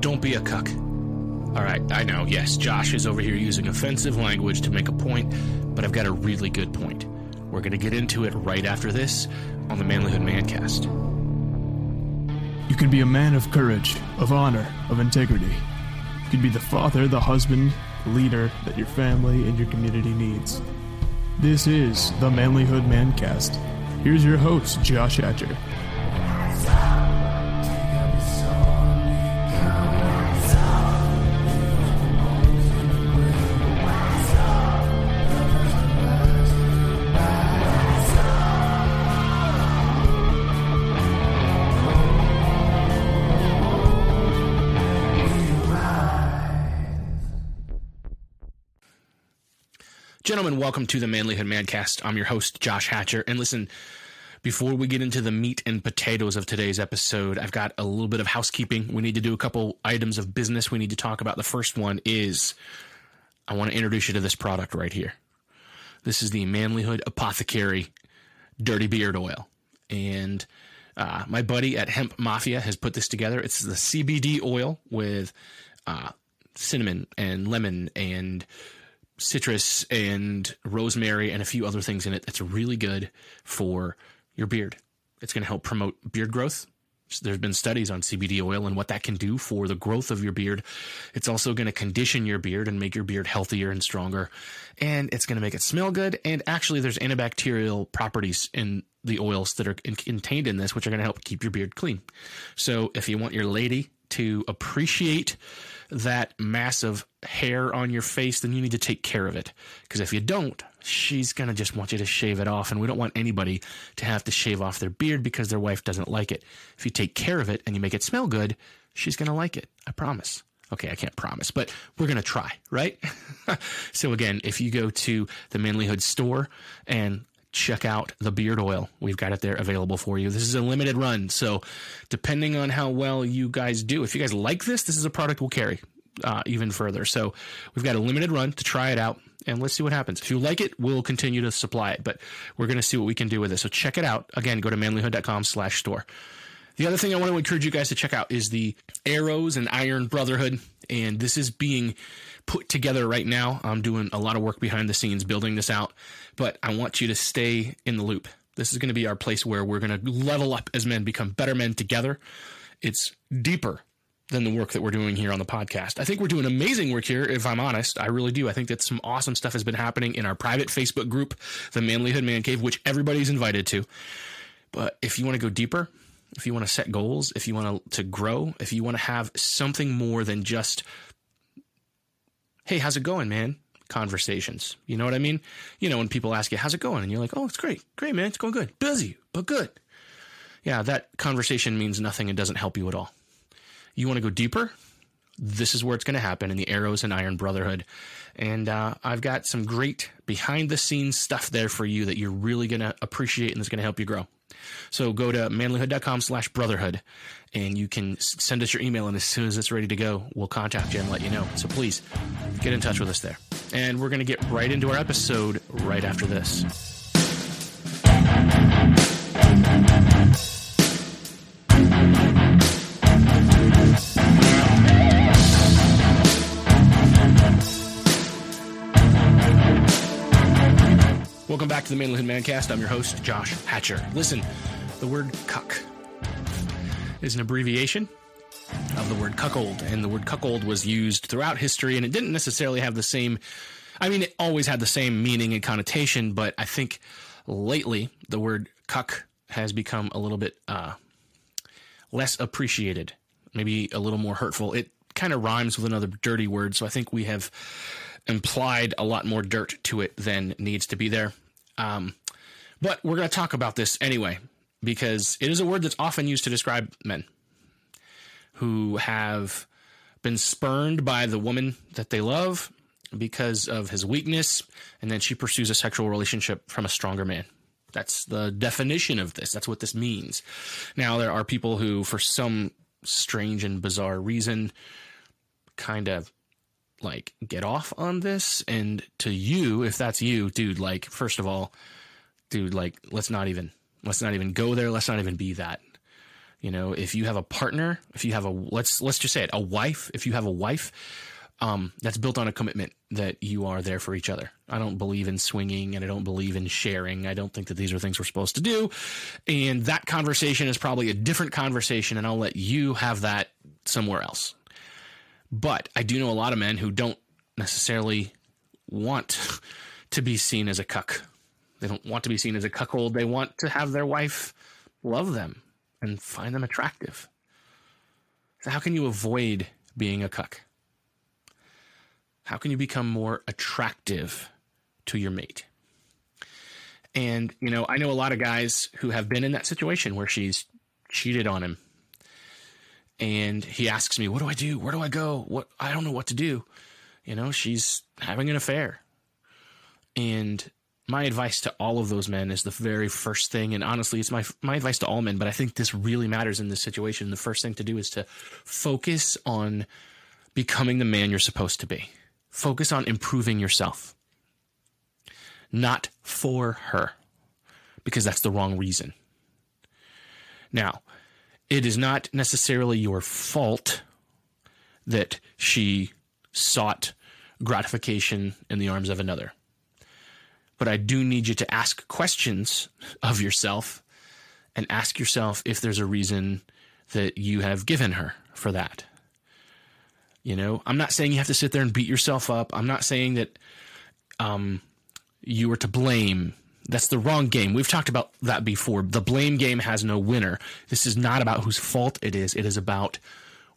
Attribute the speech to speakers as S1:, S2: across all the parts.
S1: Don't be a cuck. All right, I know, yes, Josh is over here using offensive language to make a point, but I've got a really good point. We're going to get into it right after this on the Manlyhood Mancast.
S2: You can be a man of courage, of honor, of integrity. You can be the father, the husband, the leader that your family and your community needs. This is the Manlyhood Mancast. Here's your host, Josh Hatcher.
S1: Gentlemen, welcome to the Manlyhood Mancast. I'm your host, Josh Hatcher. And listen, before we get into the meat and potatoes of today's episode, I've got a little bit of housekeeping. We need to do a couple items of business we need to talk about. The first one is I want to introduce you to this product right here. This is the Manlyhood Apothecary Dirty Beard Oil. And uh, my buddy at Hemp Mafia has put this together. It's the CBD oil with uh, cinnamon and lemon and citrus and rosemary and a few other things in it that's really good for your beard. It's going to help promote beard growth. There's been studies on CBD oil and what that can do for the growth of your beard. It's also going to condition your beard and make your beard healthier and stronger. And it's going to make it smell good. And actually, there's antibacterial properties in the oils that are contained in this, which are going to help keep your beard clean. So if you want your lady to appreciate that massive hair on your face, then you need to take care of it. Because if you don't, she's going to just want you to shave it off. And we don't want anybody to have to shave off their beard because their wife doesn't like it. If you take care of it and you make it smell good, she's going to like it. I promise. Okay, I can't promise, but we're going to try, right? so, again, if you go to the Manlyhood store and check out the beard oil. We've got it there available for you. This is a limited run. So, depending on how well you guys do, if you guys like this, this is a product we'll carry uh, even further. So, we've got a limited run to try it out and let's see what happens. If you like it, we'll continue to supply it, but we're going to see what we can do with it. So, check it out. Again, go to manlyhood.com slash store. The other thing I want to encourage you guys to check out is the Arrows and Iron Brotherhood. And this is being put together right now. I'm doing a lot of work behind the scenes building this out, but I want you to stay in the loop. This is going to be our place where we're going to level up as men, become better men together. It's deeper than the work that we're doing here on the podcast. I think we're doing amazing work here, if I'm honest. I really do. I think that some awesome stuff has been happening in our private Facebook group, the Manlyhood Man Cave, which everybody's invited to. But if you want to go deeper, if you want to set goals, if you want to, to grow, if you want to have something more than just hey, how's it going, man? Conversations. You know what I mean? You know, when people ask you, how's it going? And you're like, oh, it's great. Great, man. It's going good. Busy, but good. Yeah, that conversation means nothing and doesn't help you at all. You want to go deeper? This is where it's going to happen in the Arrows and Iron Brotherhood. And uh, I've got some great behind the scenes stuff there for you that you're really going to appreciate and that's going to help you grow. So go to manlyhood.com slash brotherhood and you can send us your email. And as soon as it's ready to go, we'll contact you and let you know. So please get in touch with us there. And we're going to get right into our episode right after this. Back to the Manlyhood Mancast. I'm your host, Josh Hatcher. Listen, the word cuck is an abbreviation of the word cuckold, and the word cuckold was used throughout history, and it didn't necessarily have the same. I mean, it always had the same meaning and connotation, but I think lately the word cuck has become a little bit uh, less appreciated, maybe a little more hurtful. It kind of rhymes with another dirty word, so I think we have implied a lot more dirt to it than needs to be there. Um, but we're going to talk about this anyway because it is a word that's often used to describe men who have been spurned by the woman that they love because of his weakness, and then she pursues a sexual relationship from a stronger man. That's the definition of this. That's what this means. Now, there are people who, for some strange and bizarre reason, kind of like get off on this. And to you, if that's you, dude, like, first of all, dude, like, let's not even, let's not even go there. Let's not even be that. You know, if you have a partner, if you have a let's let's just say it, a wife, if you have a wife, um, that's built on a commitment that you are there for each other. I don't believe in swinging and I don't believe in sharing. I don't think that these are things we're supposed to do. And that conversation is probably a different conversation, and I'll let you have that somewhere else. But I do know a lot of men who don't necessarily want to be seen as a cuck. They don't want to be seen as a cuckold. They want to have their wife love them and find them attractive. So, how can you avoid being a cuck? How can you become more attractive to your mate? And, you know, I know a lot of guys who have been in that situation where she's cheated on him. And he asks me, What do I do? Where do I go? What I don't know what to do. You know, she's having an affair. And my advice to all of those men is the very first thing, and honestly, it's my my advice to all men, but I think this really matters in this situation. The first thing to do is to focus on becoming the man you're supposed to be. Focus on improving yourself, not for her, because that's the wrong reason. Now, it is not necessarily your fault that she sought gratification in the arms of another but I do need you to ask questions of yourself and ask yourself if there's a reason that you have given her for that. You know, I'm not saying you have to sit there and beat yourself up. I'm not saying that um, you are to blame. That's the wrong game. We've talked about that before. The blame game has no winner. This is not about whose fault it is. It is about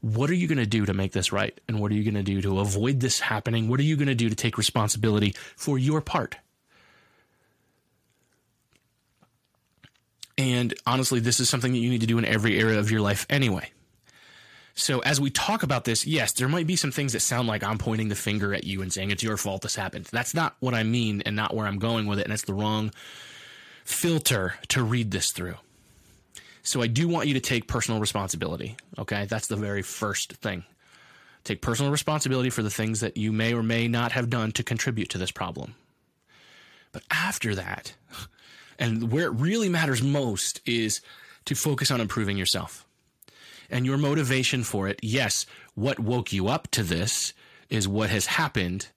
S1: what are you going to do to make this right? And what are you going to do to avoid this happening? What are you going to do to take responsibility for your part? And honestly, this is something that you need to do in every area of your life anyway. So as we talk about this, yes, there might be some things that sound like I'm pointing the finger at you and saying it's your fault this happened. That's not what I mean and not where I'm going with it. And it's the wrong filter to read this through. So I do want you to take personal responsibility. Okay. That's the very first thing. Take personal responsibility for the things that you may or may not have done to contribute to this problem. But after that, and where it really matters most is to focus on improving yourself. And your motivation for it, yes, what woke you up to this is what has happened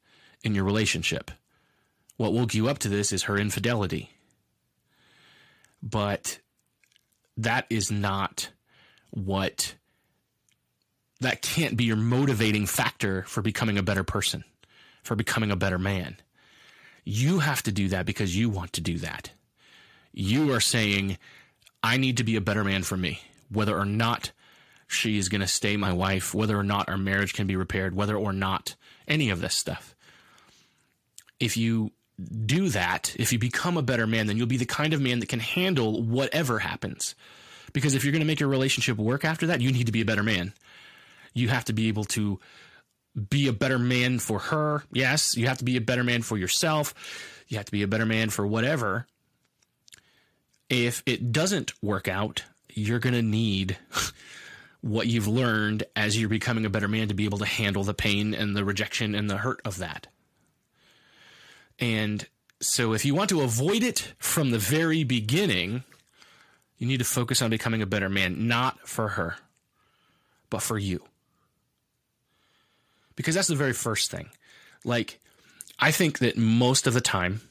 S1: in your relationship. What woke you up to this is her infidelity. But that is not what that can't be your motivating factor for becoming a better person, for becoming a better man. You have to do that because you want to do that. You are saying, I need to be a better man for me, whether or not she is going to stay my wife, whether or not our marriage can be repaired, whether or not any of this stuff. If you do that, if you become a better man, then you'll be the kind of man that can handle whatever happens. Because if you're going to make your relationship work after that, you need to be a better man. You have to be able to be a better man for her. Yes, you have to be a better man for yourself. You have to be a better man for whatever if it doesn't work out, you're going to need what you've learned as you're becoming a better man to be able to handle the pain and the rejection and the hurt of that. And so, if you want to avoid it from the very beginning, you need to focus on becoming a better man, not for her, but for you. Because that's the very first thing. Like, I think that most of the time,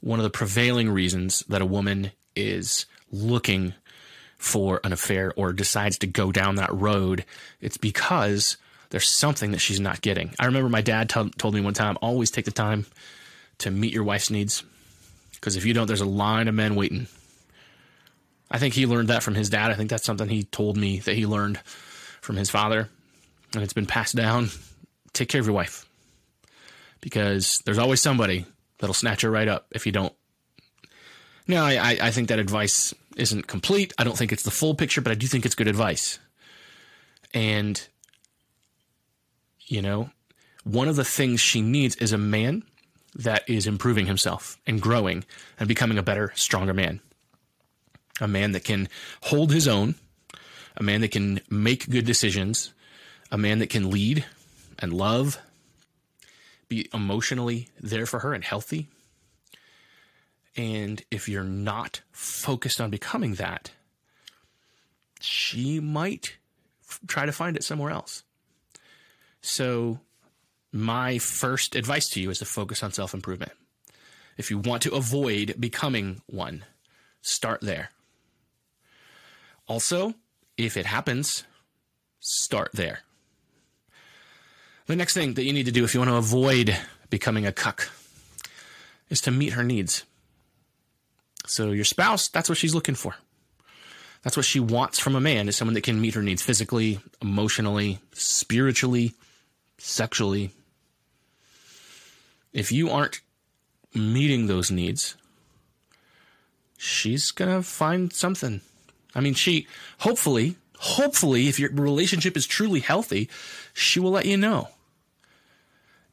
S1: one of the prevailing reasons that a woman is looking for an affair or decides to go down that road, it's because there's something that she's not getting. I remember my dad t- told me one time always take the time to meet your wife's needs. Because if you don't, there's a line of men waiting. I think he learned that from his dad. I think that's something he told me that he learned from his father. And it's been passed down. Take care of your wife. Because there's always somebody that'll snatch her right up if you don't. No, I, I think that advice isn't complete. I don't think it's the full picture, but I do think it's good advice. And, you know, one of the things she needs is a man that is improving himself and growing and becoming a better, stronger man. A man that can hold his own, a man that can make good decisions, a man that can lead and love be emotionally there for her and healthy. And if you're not focused on becoming that, she might f- try to find it somewhere else. So, my first advice to you is to focus on self improvement. If you want to avoid becoming one, start there. Also, if it happens, start there. The next thing that you need to do if you want to avoid becoming a cuck is to meet her needs. So your spouse, that's what she's looking for. That's what she wants from a man is someone that can meet her needs physically, emotionally, spiritually, sexually. If you aren't meeting those needs, she's going to find something. I mean, she hopefully, hopefully, if your relationship is truly healthy, she will let you know.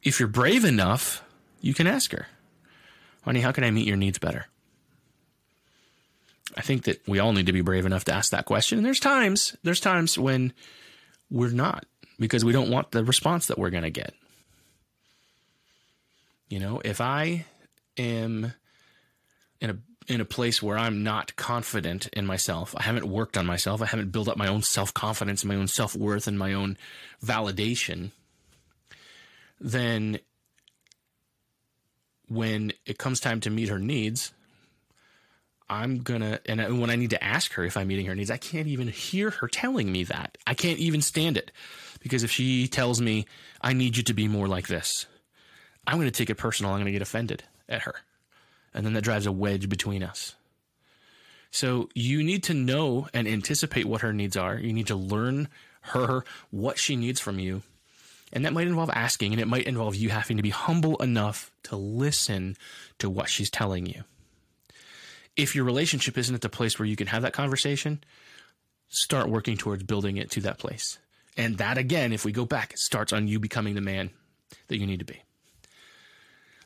S1: If you're brave enough, you can ask her, honey, how can I meet your needs better? I think that we all need to be brave enough to ask that question. And there's times, there's times when we're not because we don't want the response that we're going to get. You know, if I am in a in a place where I'm not confident in myself, I haven't worked on myself, I haven't built up my own self-confidence, my own self-worth and my own validation, then when it comes time to meet her needs, I'm gonna, and when I need to ask her if I'm meeting her needs, I can't even hear her telling me that. I can't even stand it because if she tells me, I need you to be more like this, I'm to take it personal. I'm to get offended at her. And then that drives a wedge between us. So you need to know and anticipate what her needs are. You need to learn her what she needs from you. And that might involve asking, and it might involve you having to be humble enough to listen to what she's telling you if your relationship isn't at the place where you can have that conversation, start working towards building it to that place. And that, again, if we go back, it starts on you becoming the man that you need to be.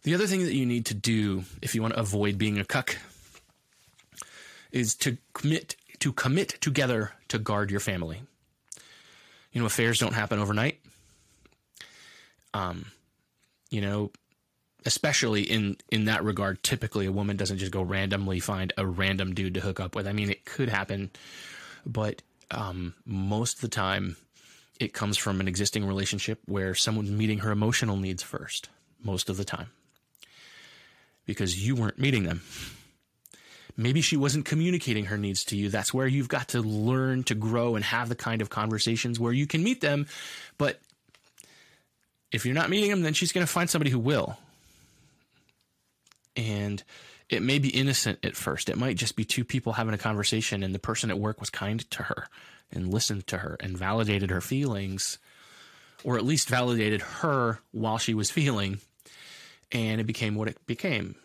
S1: The other thing that you need to do if you want to avoid being a cuck is to commit to commit together to guard your family. You know, affairs don't happen overnight. Um, you know, especially in in that regard typically a woman doesn't just go randomly find a random dude to hook up with. I mean it could happen but um, most of the time it comes from an existing relationship where someone's meeting her emotional needs first most of the time. Because you weren't meeting them. Maybe she wasn't communicating her needs to you. That's where you've got to learn to grow and have the kind of conversations where you can meet them but if you're not meeting them then she's going to find somebody who will and it may be innocent at first. It might just be two people having a conversation, and the person at work was kind to her and listened to her and validated her feelings, or at least validated her while she was feeling. And it became what it became.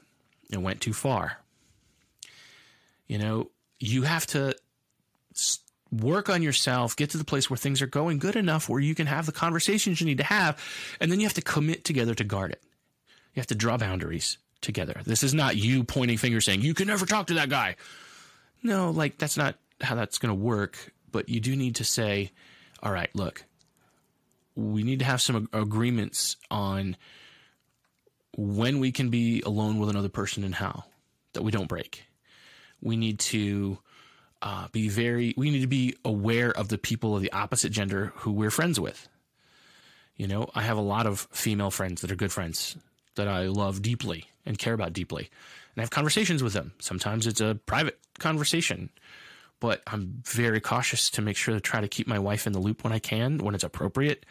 S1: It went too far. You know, you have to work on yourself, get to the place where things are going good enough where you can have the conversations you need to have, and then you have to commit together to guard it. You have to draw boundaries together. This is not you pointing fingers saying, you can never talk to that guy. No, like that's not how that's going to work. But you do need to say, all right, look, we need to have some agreements on when we can be alone with another person and how that we don't break. We need to uh, be very, we need to be aware of the people of the opposite gender who we're friends with. You know, I have a lot of female friends that are good friends that I love deeply and care about deeply. And I have conversations with them. Sometimes it's a private conversation, but I'm very cautious to make sure to try to keep my wife in the loop when I can, when it's appropriate,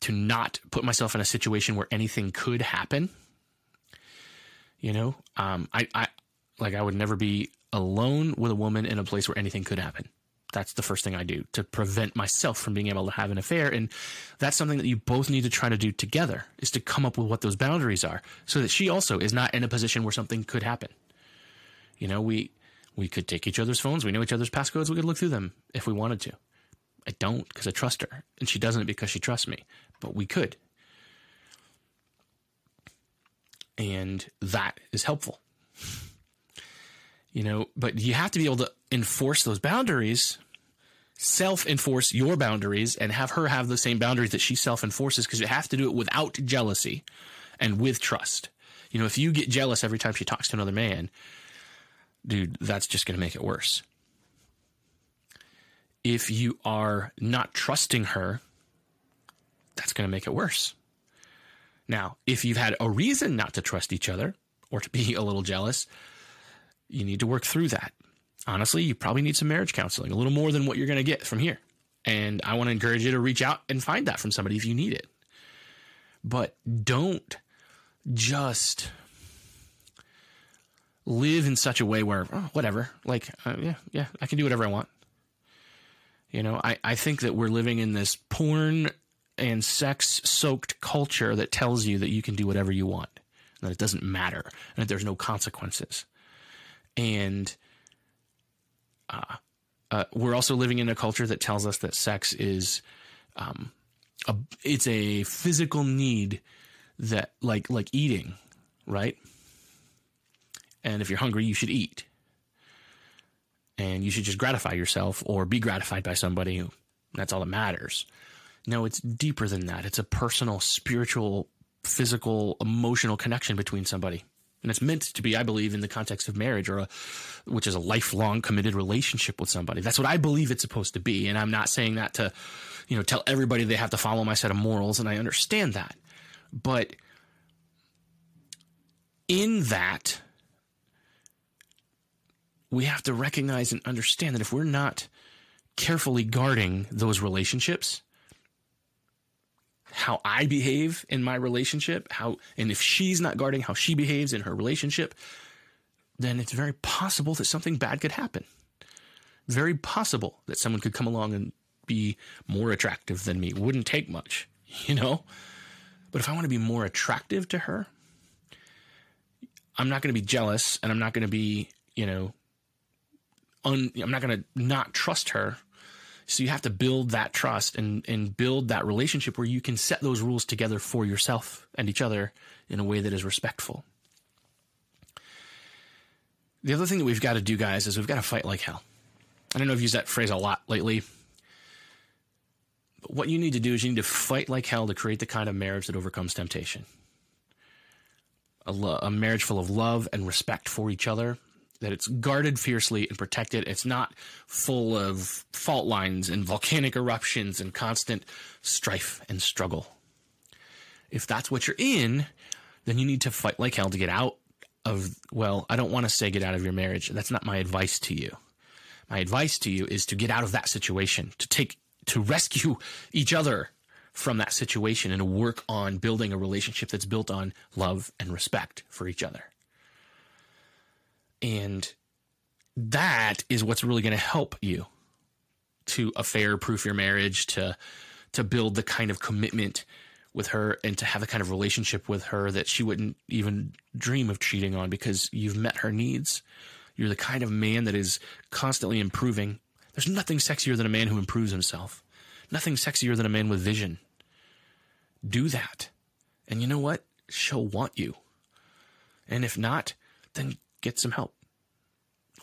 S1: to not put myself in a situation where anything could happen. You know, um, I, I like I would never be alone with a woman in a place where anything could happen that's the first thing I do to prevent myself from being able to have an affair. And that's something that you both need to try to do together is to come up with what those boundaries are so that she also is not in a position where something could happen. You know, we, we could take each other's phones. We know each other's passcodes. We could look through them if we wanted to. I don't because I trust her and she doesn't because she trusts me, but we could. And that is helpful. You know, but you have to be able to enforce those boundaries, self enforce your boundaries, and have her have the same boundaries that she self enforces because you have to do it without jealousy and with trust. You know, if you get jealous every time she talks to another man, dude, that's just going to make it worse. if you are not trusting her, that's going to make it worse. Now, if you've had a reason not to trust each other or to be a little jealous, you need to work through that. Honestly, you probably need some marriage counseling, a little more than what you're going to get from here. And I want to encourage you to reach out and find that from somebody if you need it. But don't just live in such a way where, oh, whatever, like, uh, yeah, yeah, I can do whatever I want. You know, I, I think that we're living in this porn and sex soaked culture that tells you that you can do whatever you want, that it doesn't matter, and that there's no consequences. And uh, uh, we're also living in a culture that tells us that sex is um, a, it's a physical need that like like eating, right? And if you're hungry, you should eat and you should just gratify yourself or be gratified by somebody that's all that matters. No, it's deeper than that. It's a personal, spiritual, physical, emotional connection between somebody. And it's meant to be, I believe, in the context of marriage or a, which is a lifelong committed relationship with somebody. That's what I believe it's supposed to be. And I'm not saying that to, you know, tell everybody they have to follow my set of morals. And I understand that. But in that, we have to recognize and understand that if we're not carefully guarding those relationships, how I behave in my relationship, how and if she's not guarding how she behaves in her relationship, then it's very possible that something bad could happen. Very possible that someone could come along and be more attractive than me. Wouldn't take much, you know? But if I want to be more attractive to her, I'm not going to be jealous and I'm not going to be, you know, un, I'm not going to not trust her. So you have to build that trust and, and build that relationship where you can set those rules together for yourself and each other in a way that is respectful. The other thing that we've got to do, guys, is we've got to fight like hell. I don't know if you've used that phrase a lot lately. But what you need to do is you need to fight like hell to create the kind of marriage that overcomes temptation. A, lo- a marriage full of love and respect for each other, that it's guarded fiercely and protected. It's not full of fault lines and volcanic eruptions and constant strife and struggle. If that's what you're in, then you need to fight like hell to get out of, well, I don't want to say get out of your marriage. That's not my advice to you. My advice to you is to get out of that situation, to take, to rescue each other from that situation and work on building a relationship that's built on love and respect for each other. And that is what's really going to help you to affair proof your marriage, to to build the kind of commitment with her and to have the kind of relationship with her that she wouldn't even dream of cheating on because you've met her needs. You're the kind of man that is constantly improving. There's nothing sexier than a man who improves himself. Nothing sexier than a man with vision. Do that. And you know what? She'll want you. And if not, then get some help.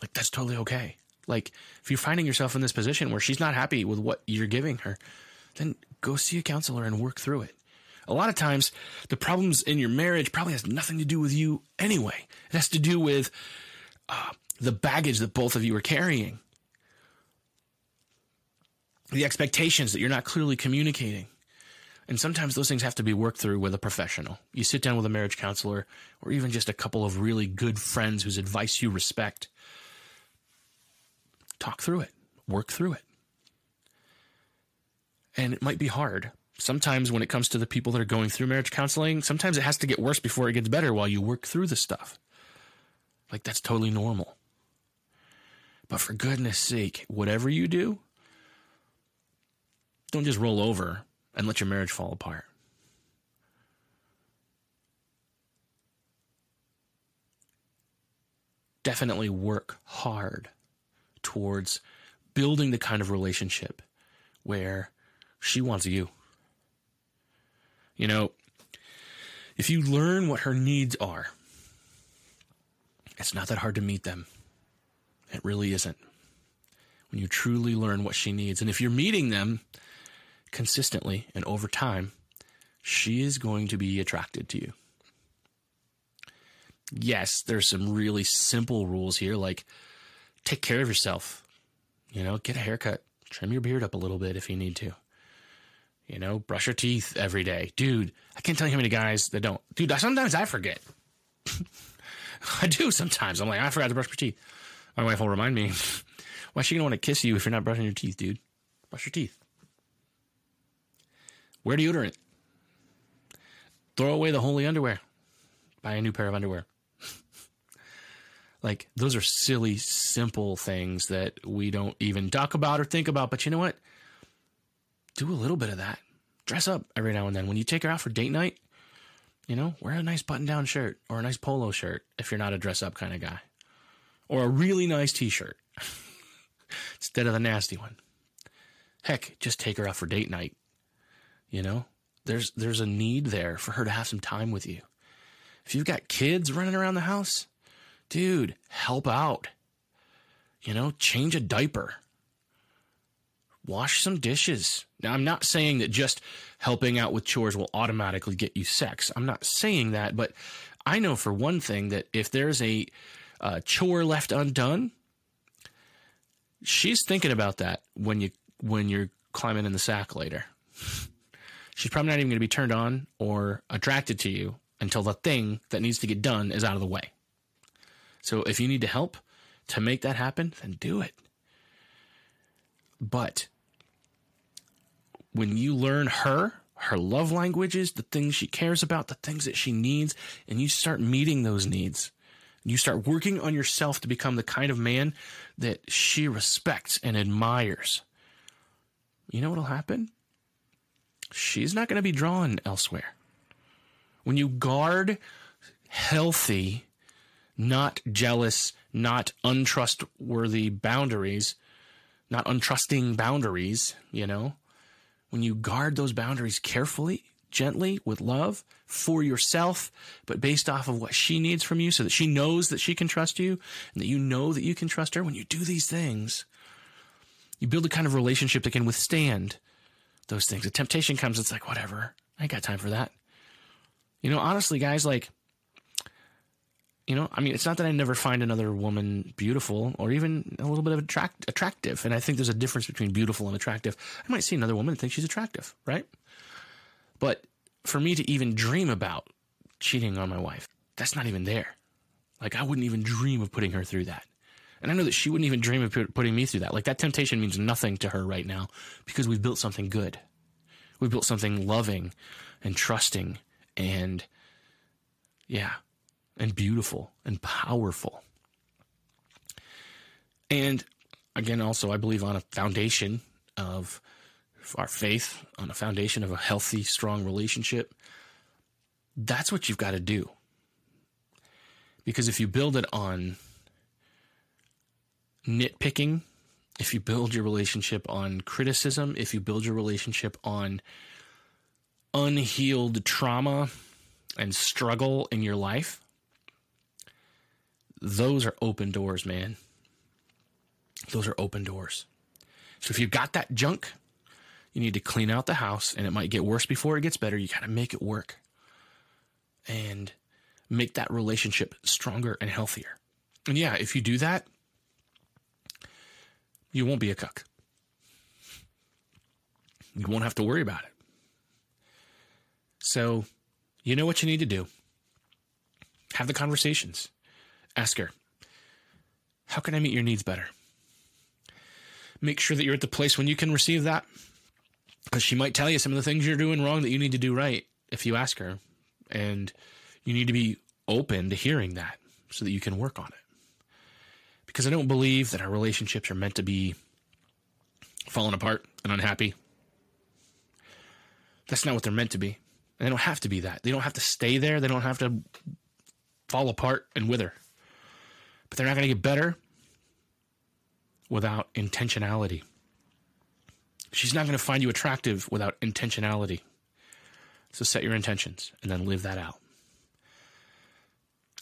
S1: Like, that's totally okay. Like, if you're finding yourself in this position where she's not happy with what you're giving her, then go see a counselor and work through it. A lot of times, the problems in your marriage probably has nothing to do with you anyway. It has to do with uh, the baggage that both of you are carrying, the expectations that you're not clearly communicating. And sometimes those things have to be worked through with a professional. You sit down with a marriage counselor or even just a couple of really good friends whose advice you respect. Talk through it, work through it. And it might be hard. Sometimes when it comes to the people that are going through marriage counseling, sometimes it has to get worse before it gets better while you work through the stuff. Like that's totally normal. But for goodness sake, whatever you do, don't just roll over and let your marriage fall apart. Definitely work hard towards building the kind of relationship where she wants you. You know, if you learn what her needs are, it's not that hard to meet them. It really isn't. When you truly learn what she needs. And if you're meeting them, consistently and over time, she is going to be attracted to you. Yes, there's some really simple rules here, like take care of yourself. You know, get a haircut, Trim your beard up a little bit if you need to. You know, brush your teeth every day. Dude, I can't tell you how many guys that don't. Dude, sometimes I forget. I do sometimes. I'm like, I forgot to brush my teeth. My wife will remind me. Why is she going to want to kiss you if you're not brushing your teeth, dude? Brush your teeth. Wear deodorant. Throw away the holy underwear. Buy a new pair of underwear. like, those are silly, simple things that we don't even talk about or think about. But you know what? do a little bit of that. Dress up every now and then. When you take her out for date night, you know, wear a nice button down shirt or a nice polo shirt if you're not a dress up kind of guy, or a really nice t shirt instead of the nasty one. Heck, just take her out for date night. You know, there's there's a need there for her to have some time with you. If you've got kids running around the house, dude, help out. You know, change a diaper wash some dishes. Now, I'm not saying that just helping out with chores will automatically get you sex. I'm not saying that, but I know for one thing that if there's a uh, chore left undone, she's thinking about that when you when you're climbing in the sack later. she's probably not even going to be turned on or attracted to you until the thing that needs to get done is out of the way. So if you need to help to make that happen, then do it. But when you learn her, her love languages, the things she cares about, the things that she needs, and you start meeting those needs, you start working on yourself to become the kind of man that she respects and admires, you know what'll happen? She's not going to be drawn elsewhere. When you guard healthy, not jealous, not untrustworthy boundaries, not untrusting boundaries, you know, when you guard those boundaries carefully, gently, with love for yourself, but based off of what she needs from you so that she knows that she can trust you and that you know that you can trust her, when you do these things, you build a kind of relationship that can withstand those things. The temptation comes, it's like, whatever, I got time for that. You know, honestly, guys, like, you know, I mean, it's not that I never find another woman beautiful or even a little bit of attract attractive. And I think there's a difference between beautiful and attractive. I might see another woman and think she's attractive, right? But for me to even dream about cheating on my wife, that's not even there. Like I wouldn't even dream of putting her through that. And I know that she wouldn't even dream of putting me through that. Like that temptation means nothing to her right now because we've built something good. We've built something loving and trusting and yeah, and beautiful and powerful. And again, also, I believe on a foundation of our faith, on a foundation of a healthy, strong relationship. That's what you've got to do. Because if you build it on nitpicking, if you build your relationship on criticism, if you build your relationship on unhealed trauma and struggle in your life, those are open doors, man. Those are open doors. So if you've got that junk, you need to clean out the house and it might get worse before it gets better. You got to make it work and make that relationship stronger and healthier. And yeah, if you do that, you won't be a cuck. You won't have to worry about it. So, you know what you need to do. Have the conversations. Ask her, How can I meet your needs better? Make sure that you're at the place when you can receive that. Because she might tell you some of the things you're doing wrong that you need to do right if you ask her. And you need to be open to hearing that so that you can work on it. Because I don't believe that our relationships are meant to be falling apart and unhappy. That's not what they're meant to be. And they don't have to be that. They don't have to stay there. They don't have to fall apart and wither but they're not going to get better without intentionality. She's not going to find you attractive without intentionality. So set your intentions and then live that out.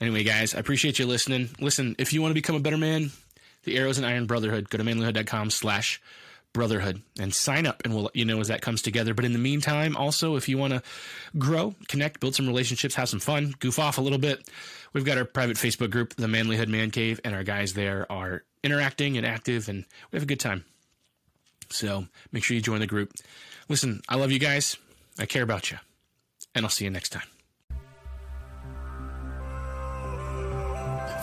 S1: Anyway, guys, I appreciate you listening. Listen, if you want to become a better man, the Arrows and Iron Brotherhood, go to manlyhood.com slash brotherhood and sign up and we'll let you know as that comes together. But in the meantime, also, if you want to grow, connect, build some relationships, have some fun, goof off a little bit, we've got our private Facebook group, the Manlyhood Man Cave, and our guys there are interacting and active, and we have a good time. So make sure you join the group. Listen, I love you guys. I care about you. And I'll see you next time.